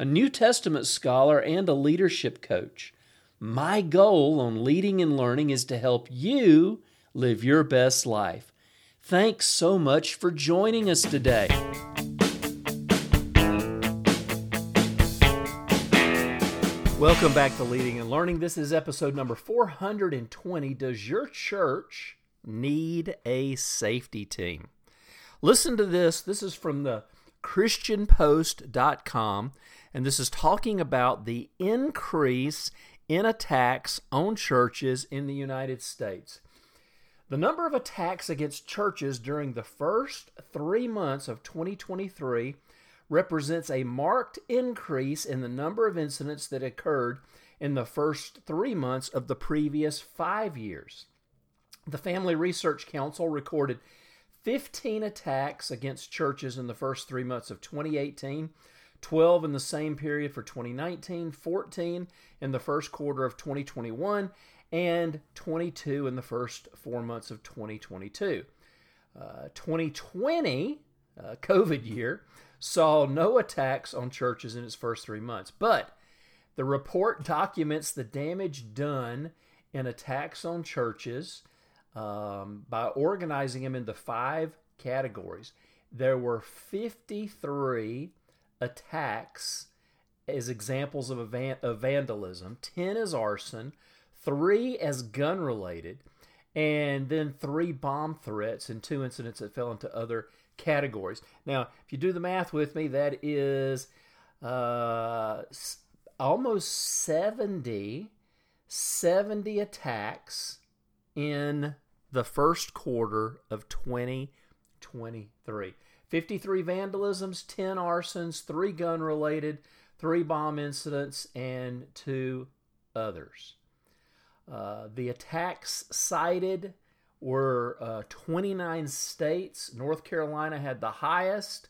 a New Testament scholar, and a leadership coach. My goal on leading and learning is to help you live your best life. Thanks so much for joining us today. Welcome back to Leading and Learning. This is episode number 420. Does your church need a safety team? Listen to this. This is from the ChristianPost.com, and this is talking about the increase in attacks on churches in the United States. The number of attacks against churches during the first three months of 2023 represents a marked increase in the number of incidents that occurred in the first three months of the previous five years. The Family Research Council recorded 15 attacks against churches in the first three months of 2018, 12 in the same period for 2019, 14 in the first quarter of 2021, and 22 in the first four months of 2022. Uh, 2020, uh, COVID year, saw no attacks on churches in its first three months. But the report documents the damage done in attacks on churches um, by organizing them into five categories. There were 53 attacks as examples of, van- of vandalism, 10 as arson, 3 as gun related, and then 3 bomb threats and 2 incidents that fell into other categories. Now, if you do the math with me, that is uh, almost 70, 70 attacks in the first quarter of 2023. 53 vandalisms, 10 arsons, 3 gun related, 3 bomb incidents, and 2 others. Uh, the attacks cited were uh, 29 states. North Carolina had the highest,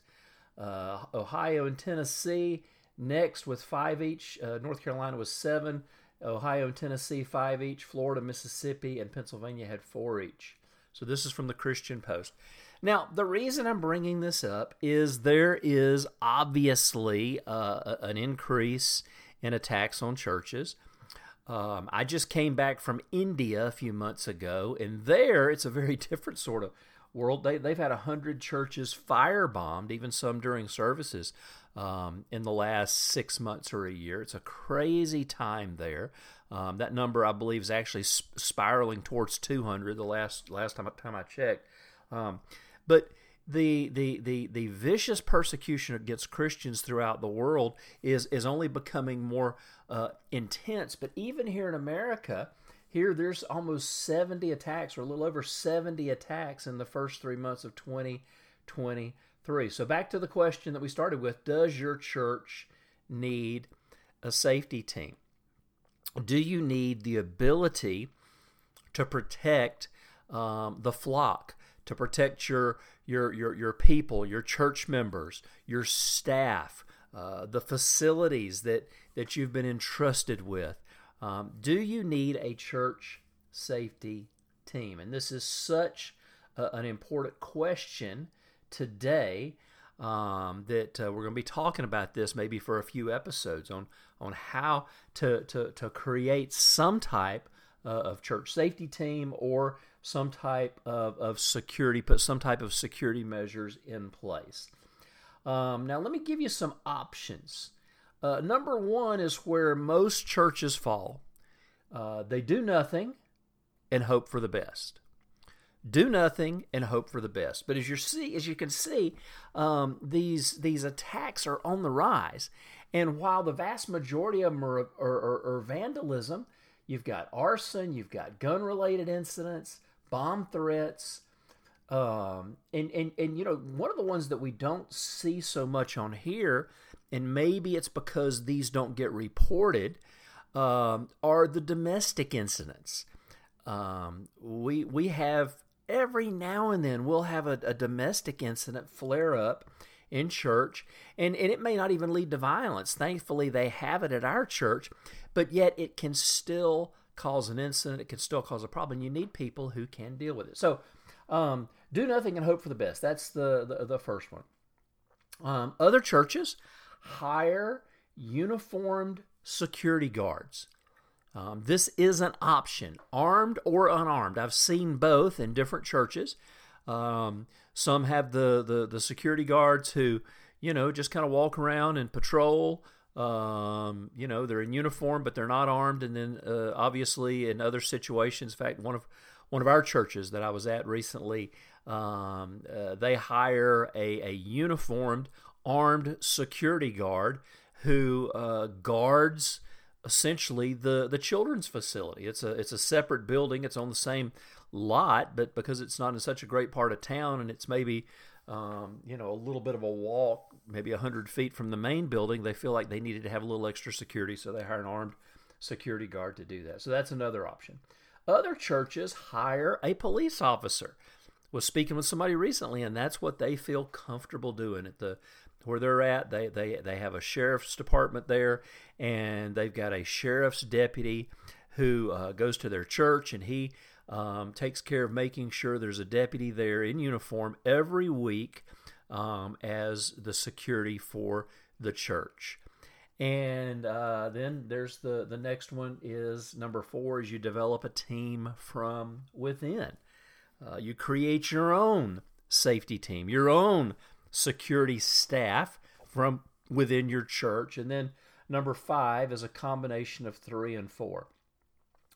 uh, Ohio and Tennessee next with five each. Uh, North Carolina was seven, Ohio and Tennessee five each, Florida, Mississippi, and Pennsylvania had four each. So this is from the Christian Post. Now, the reason I'm bringing this up is there is obviously uh, an increase in attacks on churches. Um, I just came back from India a few months ago, and there it's a very different sort of world. They, they've had 100 churches firebombed, even some during services, um, in the last six months or a year. It's a crazy time there. Um, that number, I believe, is actually spiraling towards 200 the last, last time, time I checked. Um, but the, the, the, the vicious persecution against Christians throughout the world is, is only becoming more uh, intense. But even here in America, here there's almost 70 attacks, or a little over 70 attacks in the first three months of 2023. So back to the question that we started with Does your church need a safety team? Do you need the ability to protect um, the flock? to protect your your your your people, your church members, your staff, uh, the facilities that that you've been entrusted with. Um, do you need a church safety team? And this is such a, an important question today um, that uh, we're going to be talking about this maybe for a few episodes on on how to to, to create some type uh, of church safety team or some type of, of security, put some type of security measures in place. Um, now, let me give you some options. Uh, number one is where most churches fall. Uh, they do nothing and hope for the best. Do nothing and hope for the best. But as you see, as you can see, um, these these attacks are on the rise. And while the vast majority of them are, are, are, are vandalism, you've got arson, you've got gun related incidents, bomb threats. Um, and, and, and, you know, one of the ones that we don't see so much on here, and maybe it's because these don't get reported, um, are the domestic incidents. Um, we we have every now and then we'll have a, a domestic incident flare up in church, and, and it may not even lead to violence. Thankfully, they have it at our church, but yet it can still cause an incident. It can still cause a problem. You need people who can deal with it. So, um, do nothing and hope for the best. That's the the, the first one. Um, other churches hire uniformed security guards. Um, this is an option, armed or unarmed. I've seen both in different churches. Um, some have the, the, the security guards who, you know, just kind of walk around and patrol. Um, you know, they're in uniform, but they're not armed. And then, uh, obviously, in other situations, in fact, one of one of our churches that I was at recently, um, uh, they hire a, a uniformed, armed security guard who uh, guards essentially the the children's facility. It's a it's a separate building. It's on the same lot, but because it's not in such a great part of town and it's maybe um, you know a little bit of a walk, maybe hundred feet from the main building, they feel like they needed to have a little extra security, so they hire an armed security guard to do that. So that's another option. Other churches hire a police officer. Was speaking with somebody recently, and that's what they feel comfortable doing at the where they're at. They they they have a sheriff's department there, and they've got a sheriff's deputy who uh, goes to their church, and he um, takes care of making sure there's a deputy there in uniform every week um, as the security for the church. And uh, then there's the the next one is number four is you develop a team from within. Uh, you create your own safety team, your own security staff from within your church. And then number five is a combination of three and four.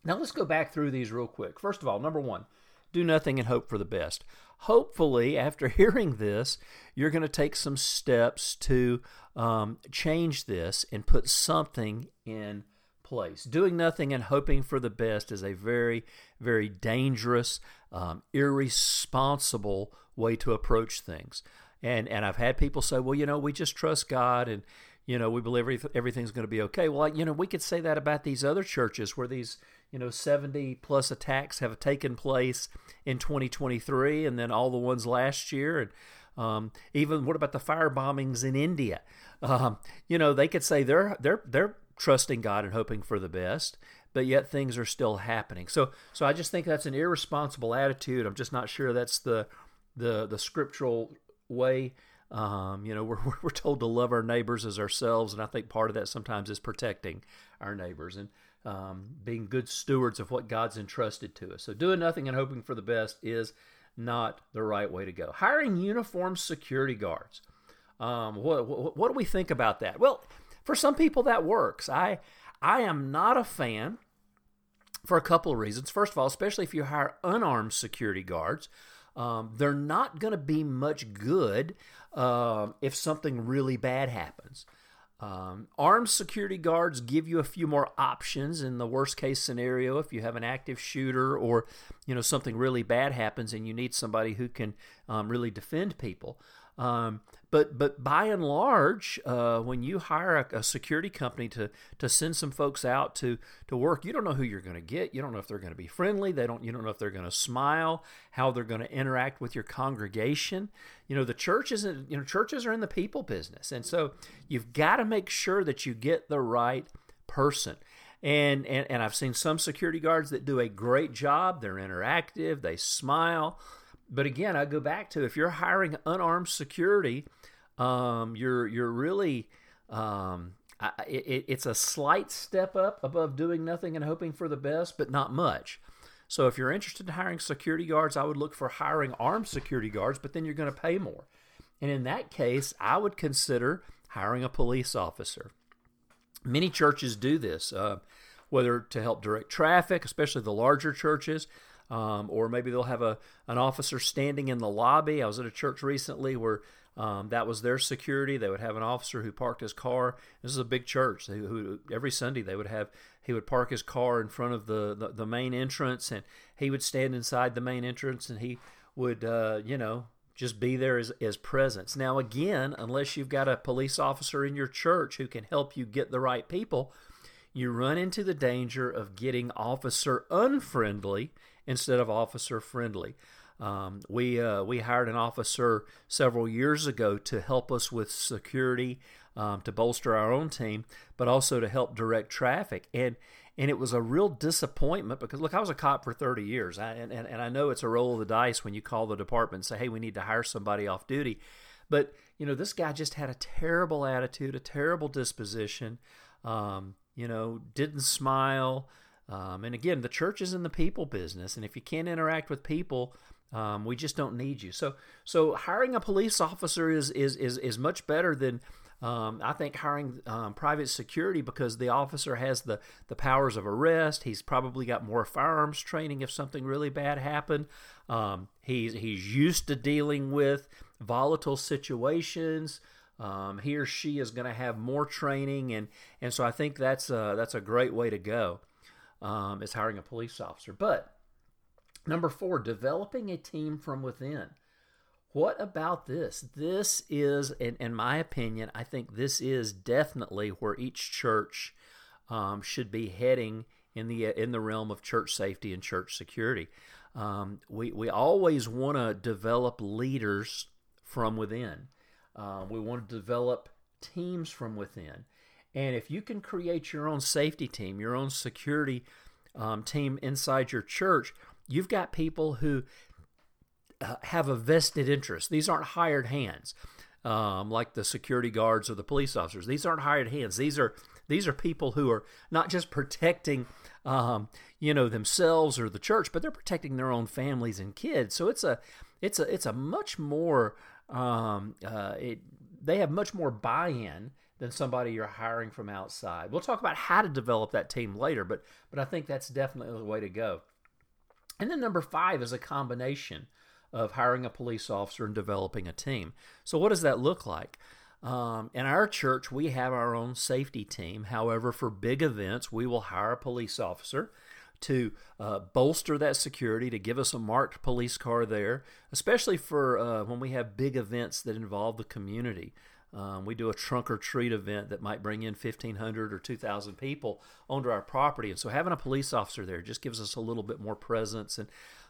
Now let's go back through these real quick. First of all, number one, do nothing and hope for the best. Hopefully, after hearing this, you're going to take some steps to um, change this and put something in place. Doing nothing and hoping for the best is a very, very dangerous, um, irresponsible way to approach things. And and I've had people say, well, you know, we just trust God and you know we believe everything's going to be okay. Well, you know, we could say that about these other churches where these you know 70 plus attacks have taken place in 2023, and then all the ones last year, and um, even what about the fire bombings in India? Um, you know, they could say they're they're they're trusting God and hoping for the best, but yet things are still happening. So so I just think that's an irresponsible attitude. I'm just not sure that's the the the scriptural way. Um, you know, we're, we're told to love our neighbors as ourselves, and I think part of that sometimes is protecting our neighbors and um, being good stewards of what God's entrusted to us. So, doing nothing and hoping for the best is not the right way to go. Hiring uniformed security guards. Um, what, what, what do we think about that? Well, for some people that works. I I am not a fan for a couple of reasons. First of all, especially if you hire unarmed security guards, um, they're not going to be much good um, if something really bad happens. Um, armed security guards give you a few more options in the worst case scenario if you have an active shooter or you know something really bad happens and you need somebody who can um, really defend people. Um, but but by and large, uh, when you hire a, a, security company to to send some folks out to to work, you don't know who you're going to get. You don't know if they're going to be friendly. They don't. You don't know if they're going to smile. How they're going to interact with your congregation. You know the church isn't. You know churches are in the people business, and so you've got to make sure that you get the right person. And, and and I've seen some security guards that do a great job. They're interactive. They smile. But again, I go back to if you're hiring unarmed security, um, you're you're really um, I, it, it's a slight step up above doing nothing and hoping for the best, but not much. So if you're interested in hiring security guards, I would look for hiring armed security guards, but then you're going to pay more. And in that case, I would consider hiring a police officer. Many churches do this, uh, whether to help direct traffic, especially the larger churches, um, or maybe they'll have a an officer standing in the lobby. I was at a church recently where um, that was their security. They would have an officer who parked his car. This is a big church. Who, who every Sunday they would have he would park his car in front of the, the, the main entrance, and he would stand inside the main entrance, and he would uh, you know just be there as, as presence. Now again, unless you've got a police officer in your church who can help you get the right people, you run into the danger of getting officer unfriendly instead of officer friendly. Um, we uh, we hired an officer several years ago to help us with security, um, to bolster our own team, but also to help direct traffic. And and it was a real disappointment because look, I was a cop for 30 years, I, and, and and I know it's a roll of the dice when you call the department and say, hey, we need to hire somebody off duty, but you know this guy just had a terrible attitude, a terrible disposition. Um, you know, didn't smile. Um, and again, the church is in the people business, and if you can't interact with people, um, we just don't need you. So, so hiring a police officer is is is, is much better than um, I think hiring um, private security because the officer has the, the powers of arrest. He's probably got more firearms training if something really bad happened. Um, he's he's used to dealing with volatile situations. Um, he or she is going to have more training, and and so I think that's a, that's a great way to go. Um, is hiring a police officer, but number four, developing a team from within. What about this? This is, in, in my opinion, I think this is definitely where each church um, should be heading in the in the realm of church safety and church security. Um, we we always want to develop leaders from within. Uh, we want to develop teams from within, and if you can create your own safety team, your own security um, team inside your church, you've got people who uh, have a vested interest. These aren't hired hands, um, like the security guards or the police officers. These aren't hired hands. These are these are people who are not just protecting, um, you know, themselves or the church, but they're protecting their own families and kids. So it's a it's a it's a much more um, uh, it, they have much more buy-in than somebody you're hiring from outside. We'll talk about how to develop that team later, but but I think that's definitely the way to go. And then number five is a combination of hiring a police officer and developing a team. So, what does that look like? Um, in our church, we have our own safety team. However, for big events, we will hire a police officer to uh, bolster that security, to give us a marked police car there, especially for uh, when we have big events that involve the community. Um, we do a trunk or treat event that might bring in 1,500 or 2,000 people onto our property. And so having a police officer there just gives us a little bit more presence. And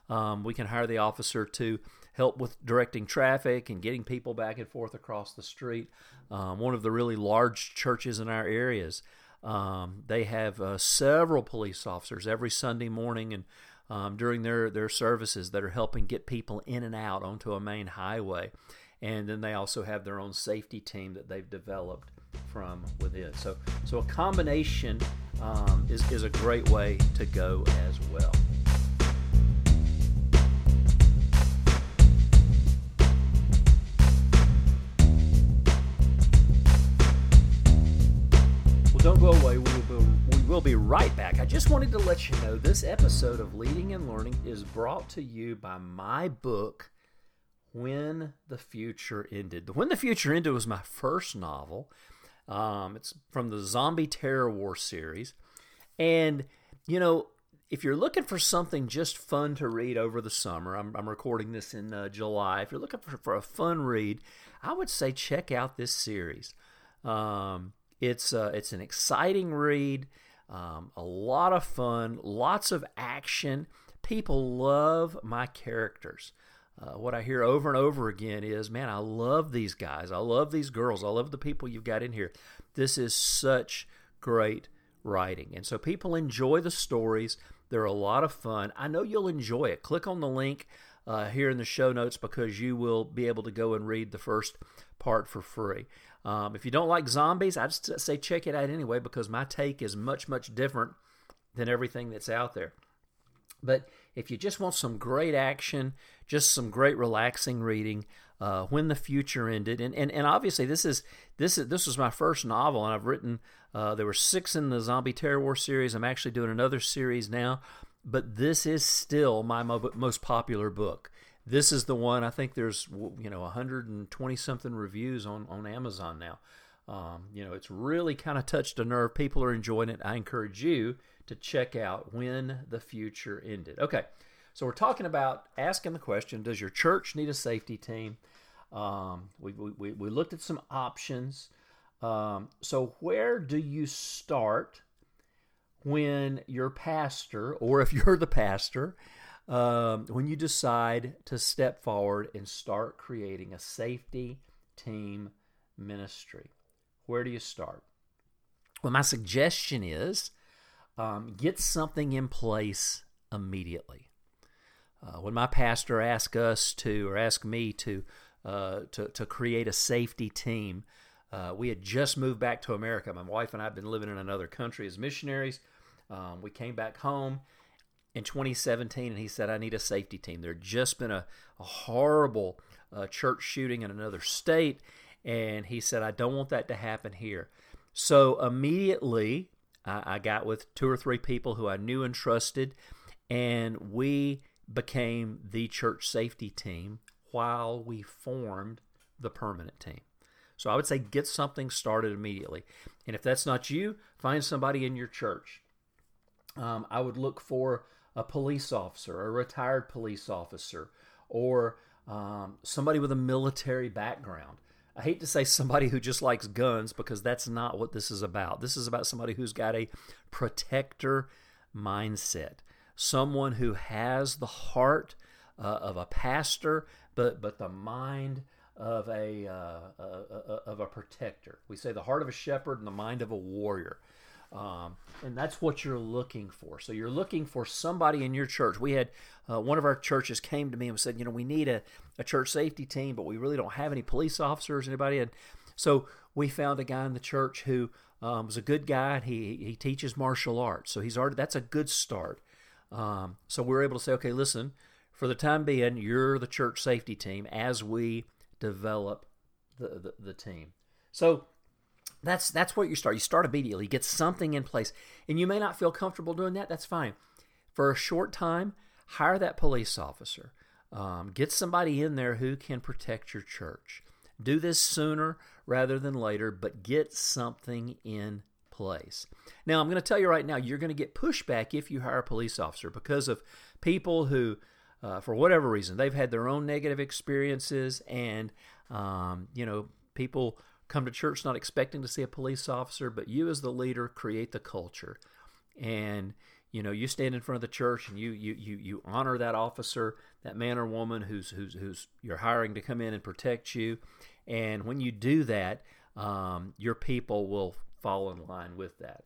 um, we can hire the officer to help with directing traffic and getting people back and forth across the street. Um, one of the really large churches in our areas, um, they have uh, several police officers every Sunday morning and um, during their, their services that are helping get people in and out onto a main highway. And then they also have their own safety team that they've developed from within. So, so a combination um, is, is a great way to go as well. Well, don't go away. We will, we will be right back. I just wanted to let you know this episode of Leading and Learning is brought to you by my book, When the Future Ended. When the Future Ended was my first novel. Um, it's from the Zombie Terror War series. And, you know, if you're looking for something just fun to read over the summer, I'm, I'm recording this in uh, July. If you're looking for, for, a fun read, I would say check out this series. Um, it's uh, it's an exciting read, um, a lot of fun, lots of action. People love my characters. Uh, what I hear over and over again is, man, I love these guys. I love these girls. I love the people you've got in here. This is such great writing. And so people enjoy the stories. They're a lot of fun. I know you'll enjoy it. Click on the link uh, here in the show notes because you will be able to go and read the first part for free. Um, if you don't like zombies, I just say check it out anyway because my take is much, much different than everything that's out there. But if you just want some great action, just some great relaxing reading, uh, when the future ended, and, and, and obviously this is this is this was my first novel, and I've written uh, there were six in the Zombie Terror War series. I'm actually doing another series now, but this is still my mo- most popular book this is the one I think there's you know 120 something reviews on on Amazon now. Um, you know, it's really kind of touched a nerve. People are enjoying it. I encourage you to check out when the future ended. Okay, so we're talking about asking the question: Does your church need a safety team? Um, we, we we looked at some options. Um, so where do you start? when your pastor, or if you're the pastor, um, when you decide to step forward and start creating a safety team ministry. Where do you start? Well, my suggestion is um, get something in place immediately. Uh, when my pastor asked us to, or asked me to, uh, to, to create a safety team, uh, we had just moved back to America. My wife and I had been living in another country as missionaries. Um, we came back home in 2017, and he said, I need a safety team. There had just been a, a horrible uh, church shooting in another state, and he said, I don't want that to happen here. So immediately, I, I got with two or three people who I knew and trusted, and we became the church safety team while we formed the permanent team. So I would say get something started immediately. And if that's not you, find somebody in your church. Um, I would look for a police officer, a retired police officer, or um, somebody with a military background. I hate to say somebody who just likes guns because that's not what this is about. This is about somebody who's got a protector mindset, someone who has the heart uh, of a pastor, but but the mind of a, uh, uh, uh, of a protector. We say the heart of a shepherd and the mind of a warrior. Um, and that's what you're looking for. So you're looking for somebody in your church. We had uh, one of our churches came to me and said, you know, we need a, a church safety team, but we really don't have any police officers, anybody. And so we found a guy in the church who um, was a good guy. And he he teaches martial arts, so he's already that's a good start. Um, so we are able to say, okay, listen, for the time being, you're the church safety team as we develop the, the, the team. So that's that's what you start. You start immediately. Get something in place, and you may not feel comfortable doing that. That's fine. For a short time, hire that police officer. Um, get somebody in there who can protect your church. Do this sooner rather than later, but get something in place. Now, I'm going to tell you right now, you're going to get pushback if you hire a police officer because of people who, uh, for whatever reason, they've had their own negative experiences, and um, you know, people come to church not expecting to see a police officer, but you as the leader create the culture. And you know, you stand in front of the church and you you you you honor that officer, that man or woman who's who's who's you're hiring to come in and protect you. And when you do that, um, your people will fall in line with that.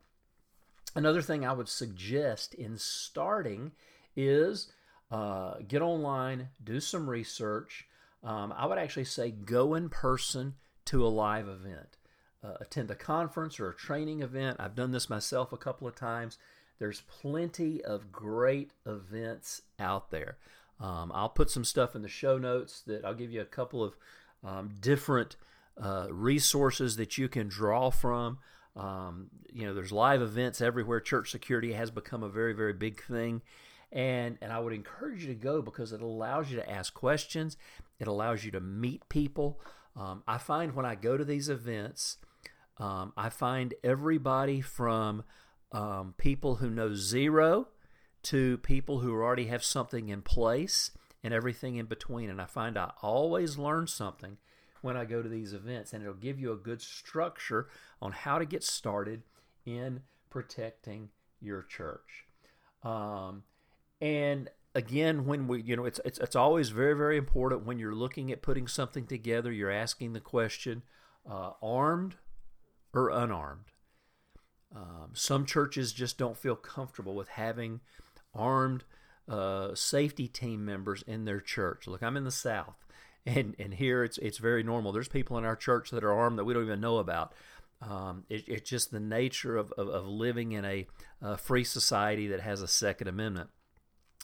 Another thing I would suggest in starting is uh, get online, do some research. Um, I would actually say go in person to a live event. Uh, attend a conference or a training event. I've done this myself a couple of times. There's plenty of great events out there. Um, I'll put some stuff in the show notes that I'll give you a couple of um, different uh, resources that you can draw from. Um, you know, there's live events everywhere. Church security has become a very, very big thing. And, and I would encourage you to go because it allows you to ask questions. It allows you to meet people. Um, I find when I go to these events, um, I find everybody from um, people who know zero to people who already have something in place and everything in between. And I find I always learn something when I go to these events, and it'll give you a good structure on how to get started in protecting your church. Um, and again, when we, you know, it's, it's, it's always very, very important when you're looking at putting something together, you're asking the question uh, armed or unarmed. Um, some churches just don't feel comfortable with having armed uh, safety team members in their church. Look, I'm in the South, and and here it's it's very normal. There's people in our church that are armed that we don't even know about. Um, it, it's just the nature of, of, of living in a, a free society that has a Second Amendment.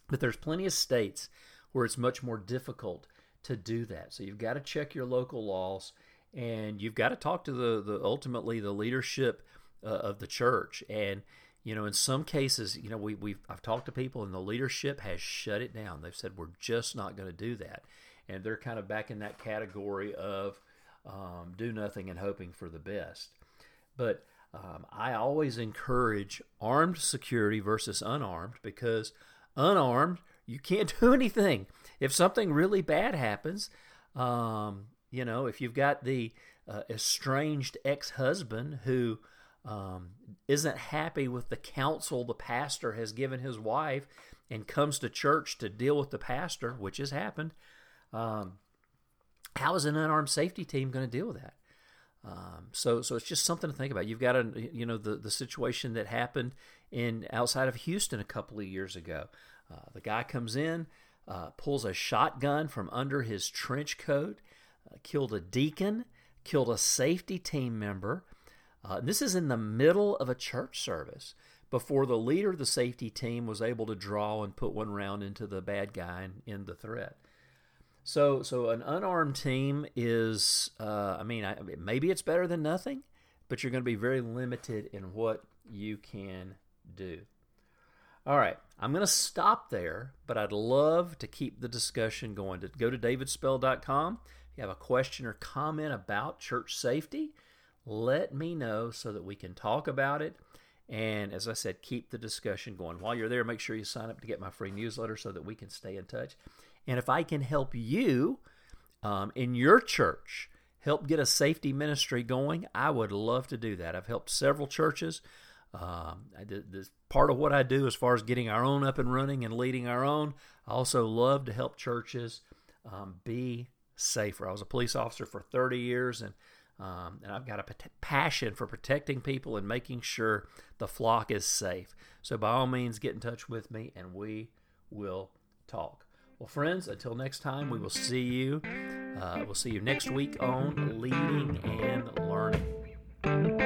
But there's plenty of states where it's much more difficult to do that. So you've got to check your local laws, and you've got to talk to the, the ultimately the leadership uh, of the church. And you know, in some cases, you know, we we've I've talked to people, and the leadership has shut it down. They've said we're just not going to do that, and they're kind of back in that category of um, do nothing and hoping for the best. But um, I always encourage armed security versus unarmed because unarmed, you can't do anything. If something really bad happens, um, you know, if you've got the uh, estranged ex husband who um, isn't happy with the counsel the pastor has given his wife and comes to church to deal with the pastor, which has happened, um, how is an unarmed safety team going to deal with that? Um, so, so it's just something to think about. You've got a, you know, the, the situation that happened in outside of Houston a couple of years ago. Uh, the guy comes in, uh, pulls a shotgun from under his trench coat, uh, killed a deacon, killed a safety team member. Uh, this is in the middle of a church service before the leader of the safety team was able to draw and put one round into the bad guy and end the threat. So, so an unarmed team is, uh, I mean, I, maybe it's better than nothing, but you're going to be very limited in what you can do. All right, I'm going to stop there, but I'd love to keep the discussion going. To go to davidspell.com. If you have a question or comment about church safety, let me know so that we can talk about it. And as I said, keep the discussion going. While you're there, make sure you sign up to get my free newsletter so that we can stay in touch. And if I can help you um, in your church help get a safety ministry going, I would love to do that. I've helped several churches. Um, this part of what I do as far as getting our own up and running and leading our own. I also love to help churches um, be safer. I was a police officer for 30 years, and um, and I've got a passion for protecting people and making sure the flock is safe. So by all means, get in touch with me, and we will talk. Well, friends, until next time, we will see you. Uh, we'll see you next week on Leading and Learning.